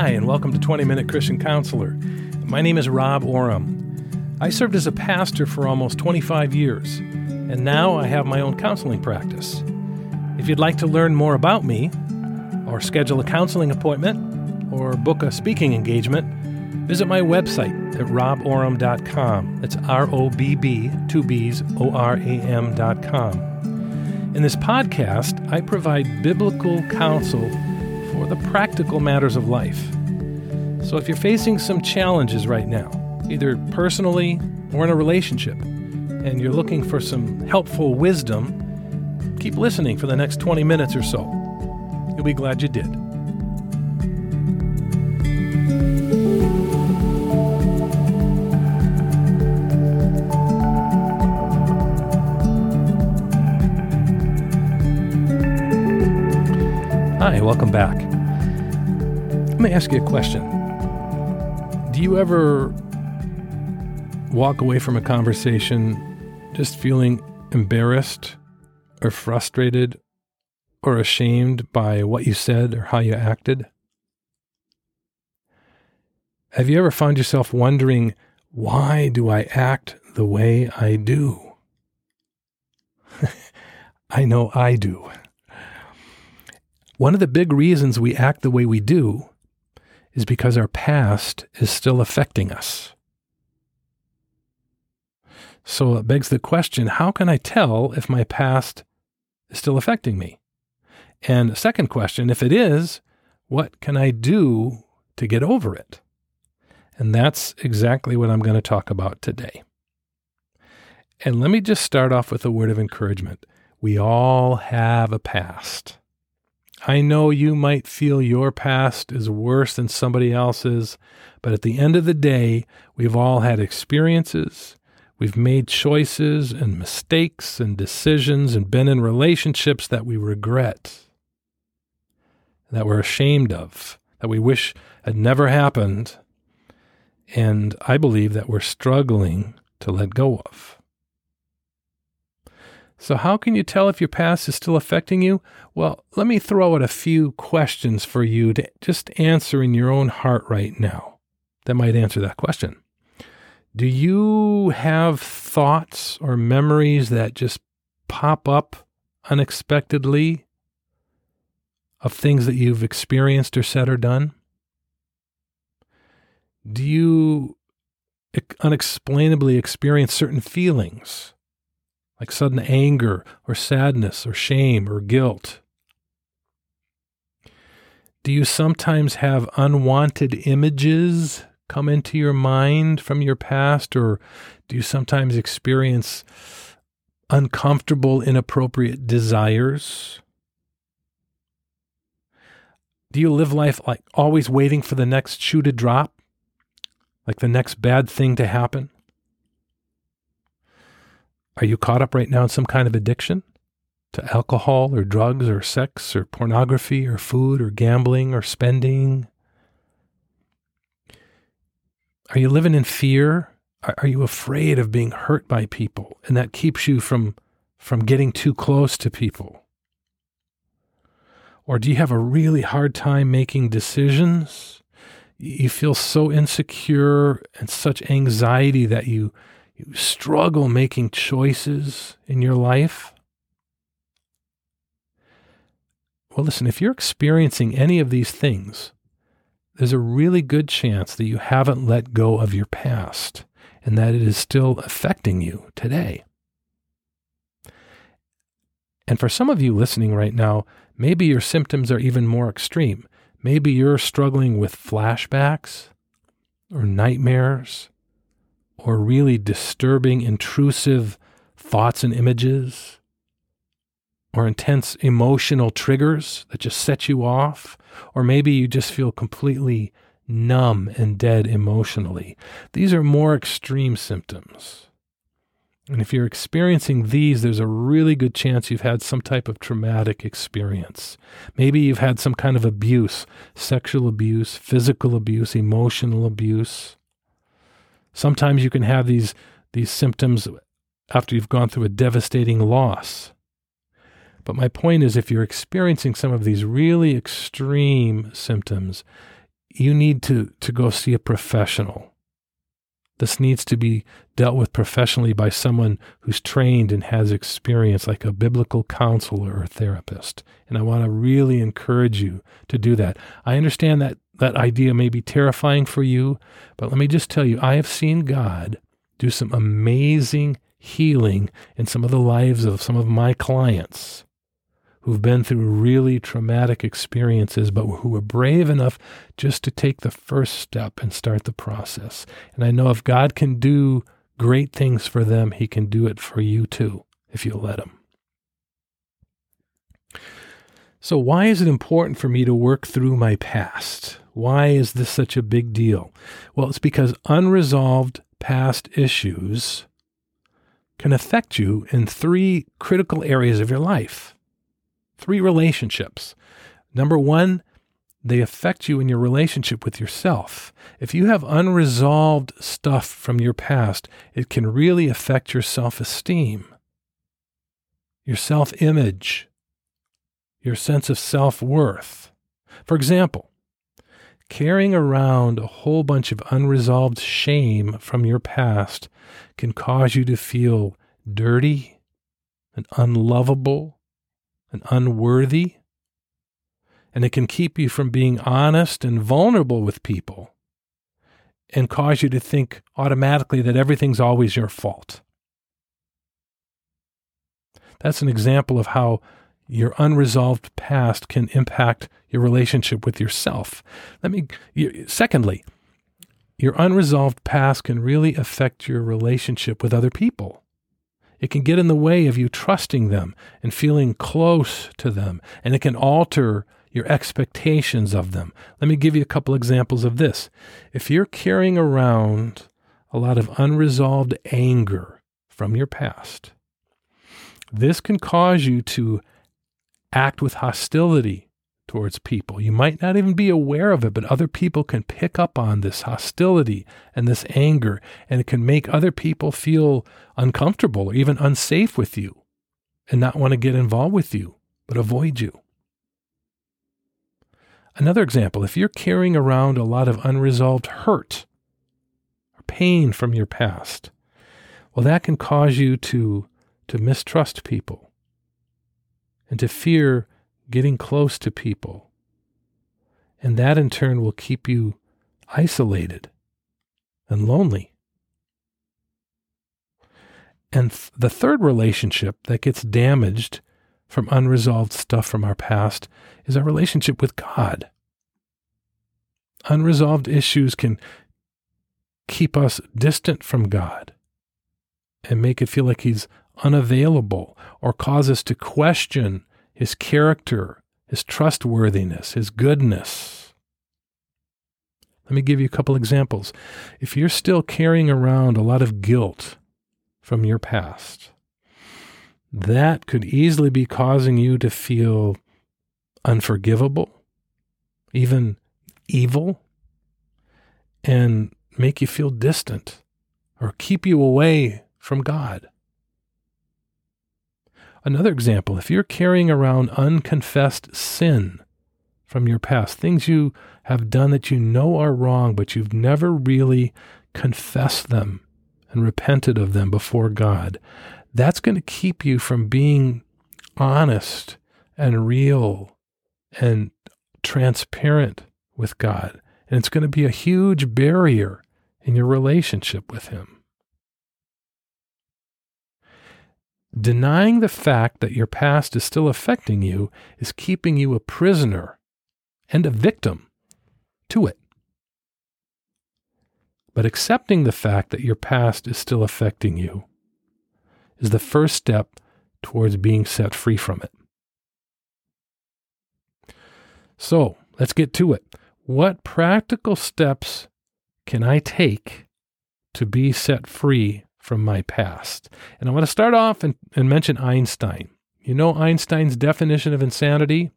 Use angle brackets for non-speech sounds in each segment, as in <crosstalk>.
Hi, and welcome to 20 Minute Christian Counselor. My name is Robb Oram. I served as a pastor for almost 25 years, and now I have my own counseling practice. If you'd like to learn more about me, or schedule a counseling appointment, or book a speaking engagement, visit my website at robboram.com. That's R O B B, two B's, O R A M.com. In this podcast, I provide biblical counsel practical matters of life. So if you're facing some challenges right now, either personally or in a relationship, and you're looking for some helpful wisdom, keep listening for the next 20 minutes or so. You'll be glad you did. Hi, welcome back. Ask you a question. Do you ever walk away from a conversation just feeling embarrassed or frustrated or ashamed by what you said or how you acted? Have you ever found yourself wondering, why do I act the way I do? <laughs> I know I do. One of the big reasons we act the way we do is because our past is still affecting us. So it begs the question how can I tell if my past is still affecting me? And second question, if it is, what can I do to get over it? And that's exactly what I'm going to talk about today. And let me just start off with a word of encouragement. We all have a past. I know you might feel your past is worse than somebody else's, but at the end of the day, we've all had experiences. We've made choices and mistakes and decisions and been in relationships that we regret, that we're ashamed of, that we wish had never happened. And I believe that we're struggling to let go of. So, how can you tell if your past is still affecting you? Well, let me throw out a few questions for you to just answer in your own heart right now that might answer that question. Do you have thoughts or memories that just pop up unexpectedly of things that you've experienced or said or done? Do you unexplainably experience certain feelings? Like sudden anger or sadness or shame or guilt? Do you sometimes have unwanted images come into your mind from your past, or do you sometimes experience uncomfortable, inappropriate desires? Do you live life like always waiting for the next shoe to drop? Like the next bad thing to happen? Are you caught up right now in some kind of addiction to alcohol or drugs or sex or pornography or food or gambling or spending? Are you living in fear? Are you afraid of being hurt by people and that keeps you from, from getting too close to people? Or do you have a really hard time making decisions? You feel so insecure and such anxiety that you you struggle making choices in your life? Well, listen, if you're experiencing any of these things, there's a really good chance that you haven't let go of your past and that it is still affecting you today. And for some of you listening right now, maybe your symptoms are even more extreme. Maybe you're struggling with flashbacks or nightmares or really disturbing, intrusive thoughts and images, or intense emotional triggers that just set you off, or maybe you just feel completely numb and dead emotionally. These are more extreme symptoms. And if you're experiencing these, there's a really good chance you've had some type of traumatic experience. Maybe you've had some kind of abuse, sexual abuse, physical abuse, emotional abuse. Sometimes you can have these, these symptoms after you've gone through a devastating loss. But my point is, if you're experiencing some of these really extreme symptoms, you need to, to go see a professional. This needs to be dealt with professionally by someone who's trained and has experience, like a biblical counselor or therapist. And I want to really encourage you to do that. I understand that that idea may be terrifying for you, but let me just tell you, I have seen God do some amazing healing in some of the lives of some of my clients who've been through really traumatic experiences, but who were brave enough just to take the first step and start the process. And I know if God can do great things for them, He can do it for you too, if you let Him. So, why is it important for me to work through my past? Why is this such a big deal? Well, it's because unresolved past issues can affect you in three critical areas of your life. Three relationships. Number one, they affect you in your relationship with yourself. If you have unresolved stuff from your past, it can really affect your self esteem, your self image, your sense of self worth. For example, carrying around a whole bunch of unresolved shame from your past can cause you to feel dirty and unlovable and unworthy. And it can keep you from being honest and vulnerable with people and cause you to think automatically that everything's always your fault. That's an example of how your unresolved past can impact your relationship with yourself. Let me, secondly, your unresolved past can really affect your relationship with other people. It can get in the way of you trusting them and feeling close to them, and it can alter your expectations of them. Let me give you a couple examples of this. If you're carrying around a lot of unresolved anger from your past, this can cause you to act with hostility towards people. You might not even be aware of it, but other people can pick up on this hostility and this anger, and it can make other people feel uncomfortable or even unsafe with you and not want to get involved with you, but avoid you. Another example if you're carrying around a lot of unresolved hurt or pain from your past, well, that can cause you to, to mistrust people and to fear getting close to people. And that in turn will keep you isolated and lonely. And th- the third relationship that gets damaged from unresolved stuff from our past is our relationship with God. Unresolved issues can keep us distant from God and make it feel like He's unavailable or cause us to question his character, his trustworthiness, his goodness. Let me give you a couple examples. If you're still carrying around a lot of guilt from your past, that could easily be causing you to feel unforgivable, even evil, and make you feel distant or keep you away from God. Another example if you're carrying around unconfessed sin from your past, things you have done that you know are wrong, but you've never really confessed them and repented of them before God, that's going to keep you from being honest and real and transparent with God. And it's going to be a huge barrier in your relationship with Him. Denying the fact that your past is still affecting you is keeping you a prisoner and a victim to it. But accepting the fact that your past is still affecting you is the first step towards being set free from it. So let's get to it. What practical steps can I take to be set free from my past. And I want to start off and, and mention Einstein. You know Einstein's definition of insanity?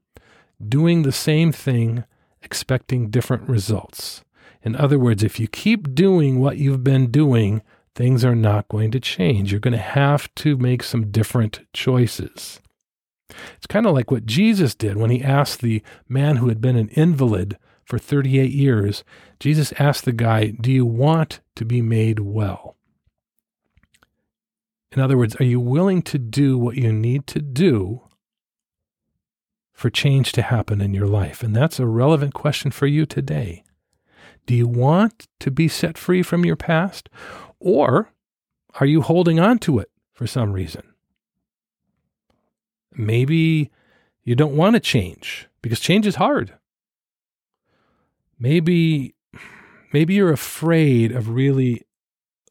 Doing the same thing, expecting different results. In other words, if you keep doing what you've been doing, things are not going to change. You're going to have to make some different choices. It's kind of like what Jesus did when he asked the man who had been an invalid for 38 years, Jesus asked the guy, Do you want to be made well? In other words, are you willing to do what you need to do for change to happen in your life? And that's a relevant question for you today. Do you want to be set free from your past? Or are you holding on to it for some reason? Maybe you don't want to change because change is hard. Maybe maybe you're afraid of really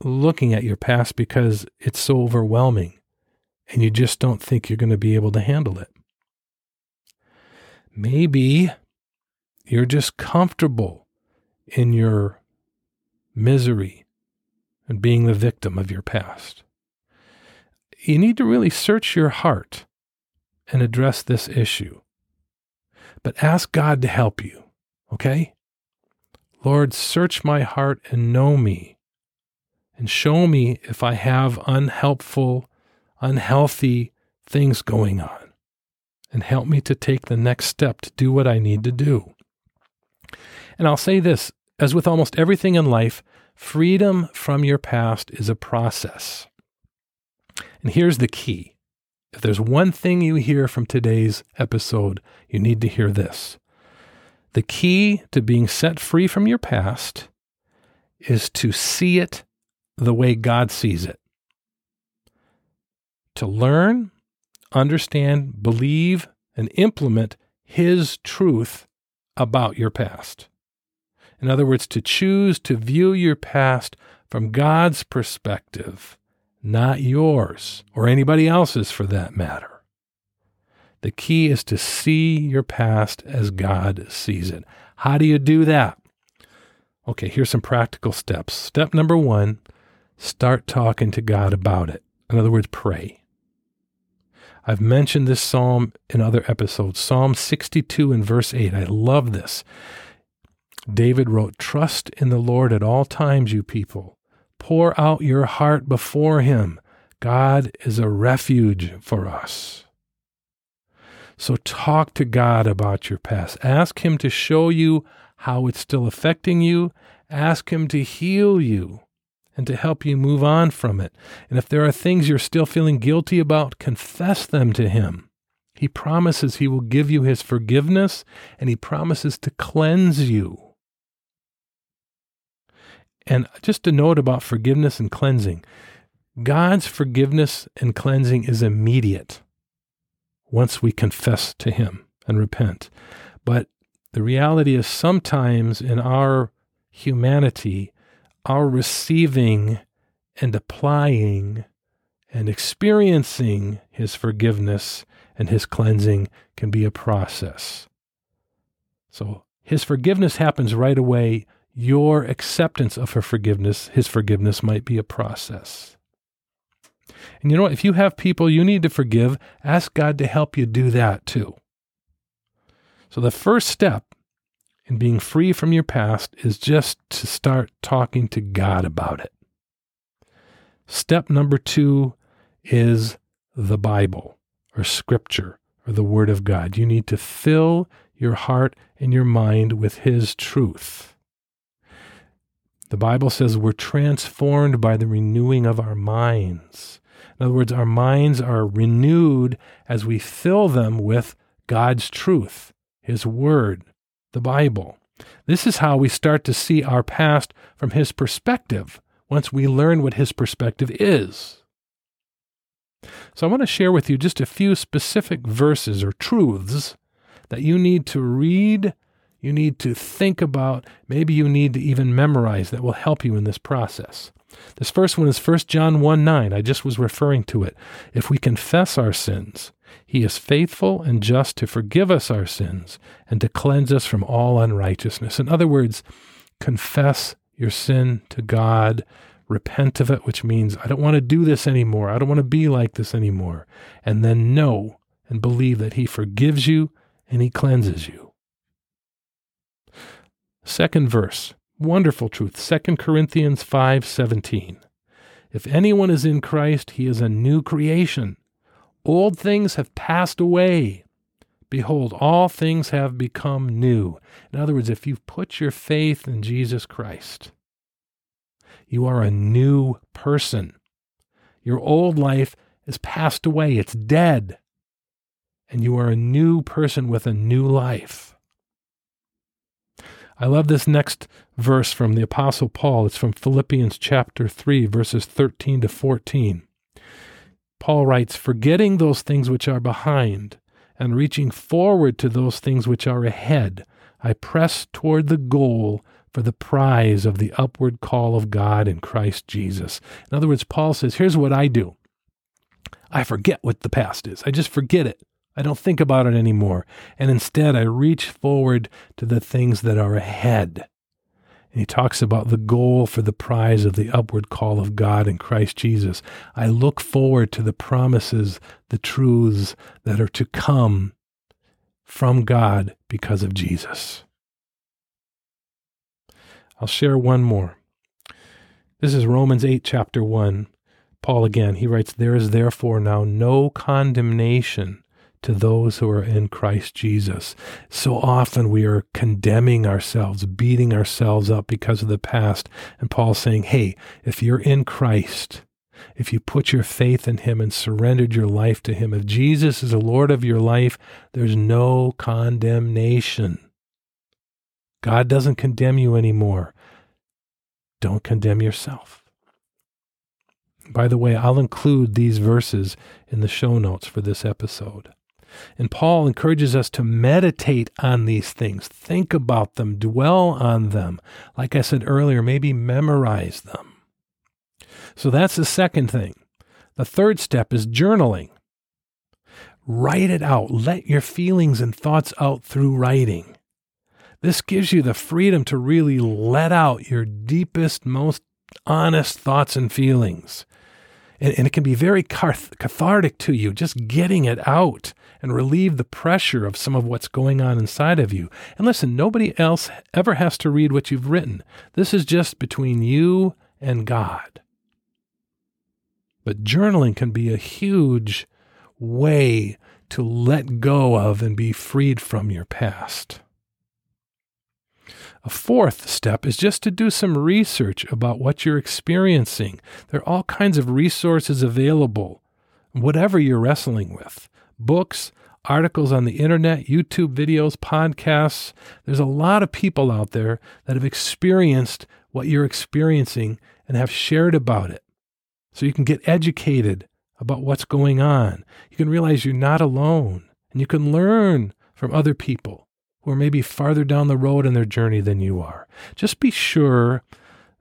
looking at your past because it's so overwhelming and you just don't think you're going to be able to handle it. Maybe you're just comfortable in your misery and being the victim of your past. You need to really search your heart and address this issue. But ask God to help you, okay? Lord, search my heart and know me, and show me if I have unhelpful, unhealthy things going on, and help me to take the next step to do what I need to do. And I'll say this as with almost everything in life, freedom from your past is a process. And here's the key if there's one thing you hear from today's episode, you need to hear this. The key to being set free from your past is to see it the way God sees it. To learn, understand, believe, and implement His truth about your past. In other words, to choose to view your past from God's perspective not yours or anybody else's for that matter. The key is to see your past as God sees it. How do you do that? Okay, here's some practical steps. Step number one start talking to God about it. In other words, pray. I've mentioned this psalm in other episodes. Psalm 62 and verse 8. I love this. David wrote, Trust in the Lord at all times, you people. Pour out your heart before Him. God is a refuge for us. So talk to God about your past. Ask Him to show you how it's still affecting you. Ask Him to heal you and to help you move on from it. And if there are things you're still feeling guilty about, confess them to Him. He promises He will give you His forgiveness and He promises to cleanse you. And just a note about forgiveness and cleansing God's forgiveness and cleansing is immediate once we confess to Him and repent. But the reality is sometimes in our humanity, our receiving and applying and experiencing His forgiveness and His cleansing can be a process. So His forgiveness happens right away your acceptance of her forgiveness, his forgiveness, might be a process. And you know what? If you have people you need to forgive, ask God to help you do that too. So the first step in being free from your past is just to start talking to God about it. Step number two is the Bible or Scripture or the Word of God. You need to fill your heart and your mind with His truth. The Bible says we're transformed by the renewing of our minds. In other words, our minds are renewed as we fill them with God's truth, His Word, the Bible. This is how we start to see our past from His perspective once we learn what His perspective is. So I want to share with you just a few specific verses or truths that you need to read you need to think about, maybe you need to even memorize that will help you in this process. This first one is 1 John 1 9. I just was referring to it. If we confess our sins, he is faithful and just to forgive us our sins and to cleanse us from all unrighteousness. In other words, confess your sin to God, repent of it, which means I don't want to do this anymore. I don't want to be like this anymore. And then know and believe that He forgives you and He cleanses you. Second verse, wonderful truth, 2 Corinthians 5:17. If anyone is in Christ, he is a new creation. Old things have passed away. behold, all things have become new. In other words, if you've put your faith in Jesus Christ, you are a new person. Your old life has passed away, it's dead, and you are a new person with a new life. I love this next verse from the Apostle Paul. It's from Philippians chapter 3, verses 13 to 14. Paul writes, Forgetting those things which are behind, and reaching forward to those things which are ahead, I press toward the goal for the prize of the upward call of God in Christ Jesus. In other words, Paul says, Here's what I do I forget what the past is, I just forget it. I don't think about it anymore. And instead, I reach forward to the things that are ahead. And he talks about the goal for the prize of the upward call of God in Christ Jesus. I look forward to the promises, the truths that are to come from God because of Jesus. I'll share one more. This is Romans 8, chapter 1. Paul again, he writes, There is therefore now no condemnation to those who are in Christ Jesus. So often we are condemning ourselves, beating ourselves up because of the past. And Paul's saying, Hey, if you're in Christ, if you put your faith in Him and surrendered your life to Him, if Jesus is the Lord of your life, there's no condemnation. God doesn't condemn you anymore. Don't condemn yourself. By the way, I'll include these verses in the show notes for this episode. And Paul encourages us to meditate on these things, think about them, dwell on them. Like I said earlier, maybe memorize them. So that's the second thing. The third step is journaling. Write it out. Let your feelings and thoughts out through writing. This gives you the freedom to really let out your deepest, most honest thoughts and feelings. And, and it can be very cathartic to you, just getting it out and relieve the pressure of some of what's going on inside of you. And listen, nobody else ever has to read what you've written. This is just between you and God. But journaling can be a huge way to let go of and be freed from your past. A fourth step is just to do some research about what you're experiencing. There are all kinds of resources available, whatever you're wrestling with books, articles on the internet, YouTube videos, podcasts. There's a lot of people out there that have experienced what you're experiencing and have shared about it. So you can get educated about what's going on. You can realize you're not alone and you can learn from other people who are maybe farther down the road in their journey than you are. Just be sure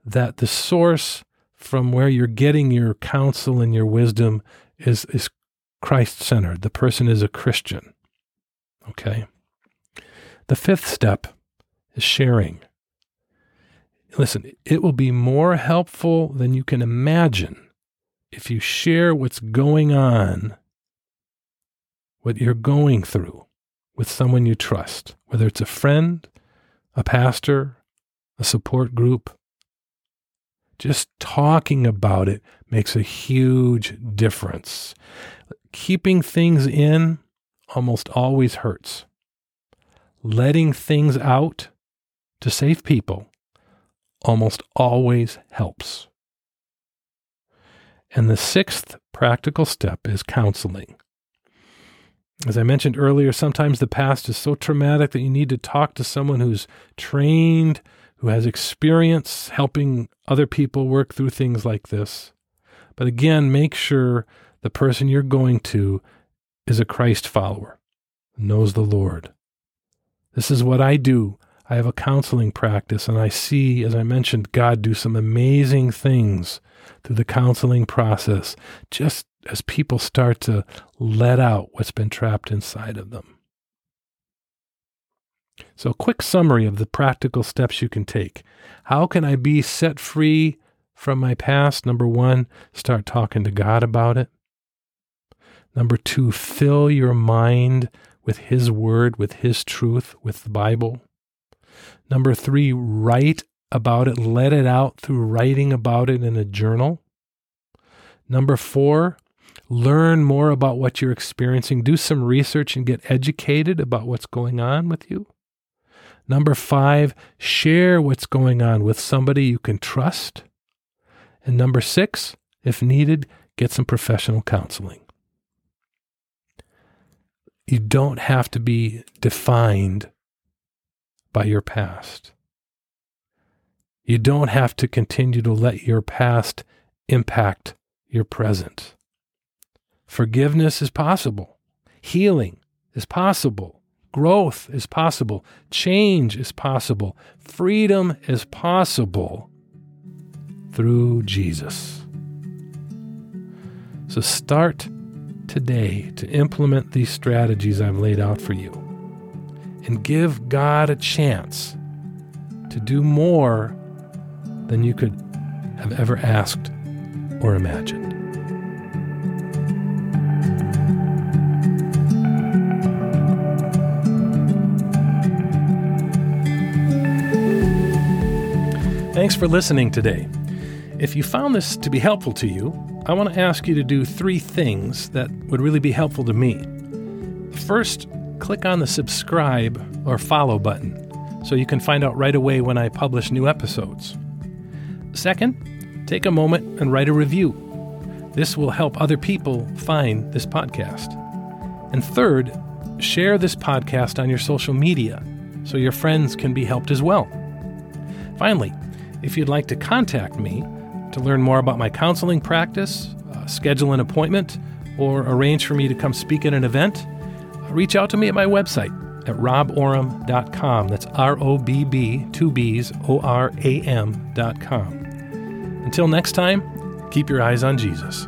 that the source from where you're getting your counsel and your wisdom is, is Christ centered. The person is a Christian. Okay? The fifth step is sharing. Listen, it will be more helpful than you can imagine if you share what's going on, what you're going through with someone you trust, whether it's a friend, a pastor, a support group. Just talking about it makes a huge difference. Keeping things in almost always hurts. Letting things out to save people almost always helps. And the sixth practical step is counseling. As I mentioned earlier, sometimes the past is so traumatic that you need to talk to someone who's trained, who has experience helping other people work through things like this. But again, make sure the person you're going to is a Christ follower, knows the Lord. This is what I do. I have a counseling practice, and I see, as I mentioned, God do some amazing things through the counseling process just as people start to let out what's been trapped inside of them. So, a quick summary of the practical steps you can take. How can I be set free from my past? Number one, start talking to God about it. Number two, fill your mind with His Word, with His truth, with the Bible. Number three, write about it, let it out through writing about it in a journal. Number four, learn more about what you're experiencing, do some research and get educated about what's going on with you. Number five, share what's going on with somebody you can trust. And number six, if needed, get some professional counseling. You don't have to be defined by your past. You don't have to continue to let your past impact your present. Forgiveness is possible. Healing is possible. Growth is possible. Change is possible. Freedom is possible through Jesus. So start today to implement these strategies I've laid out for you and give God a chance to do more than you could have ever asked or imagined. Thanks for listening today. If you found this to be helpful to you, I want to ask you to do three things that would really be helpful to me. First, click on the subscribe or follow button so you can find out right away when I publish new episodes. Second, take a moment and write a review. This will help other people find this podcast. And third, share this podcast on your social media so your friends can be helped as well. Finally, if you'd like to contact me to learn more about my counseling practice, uh, schedule an appointment, or arrange for me to come speak at an event, reach out to me at my website at robboram.com. That's R O B B, two B's, O R A M.com. Until next time, keep your eyes on Jesus.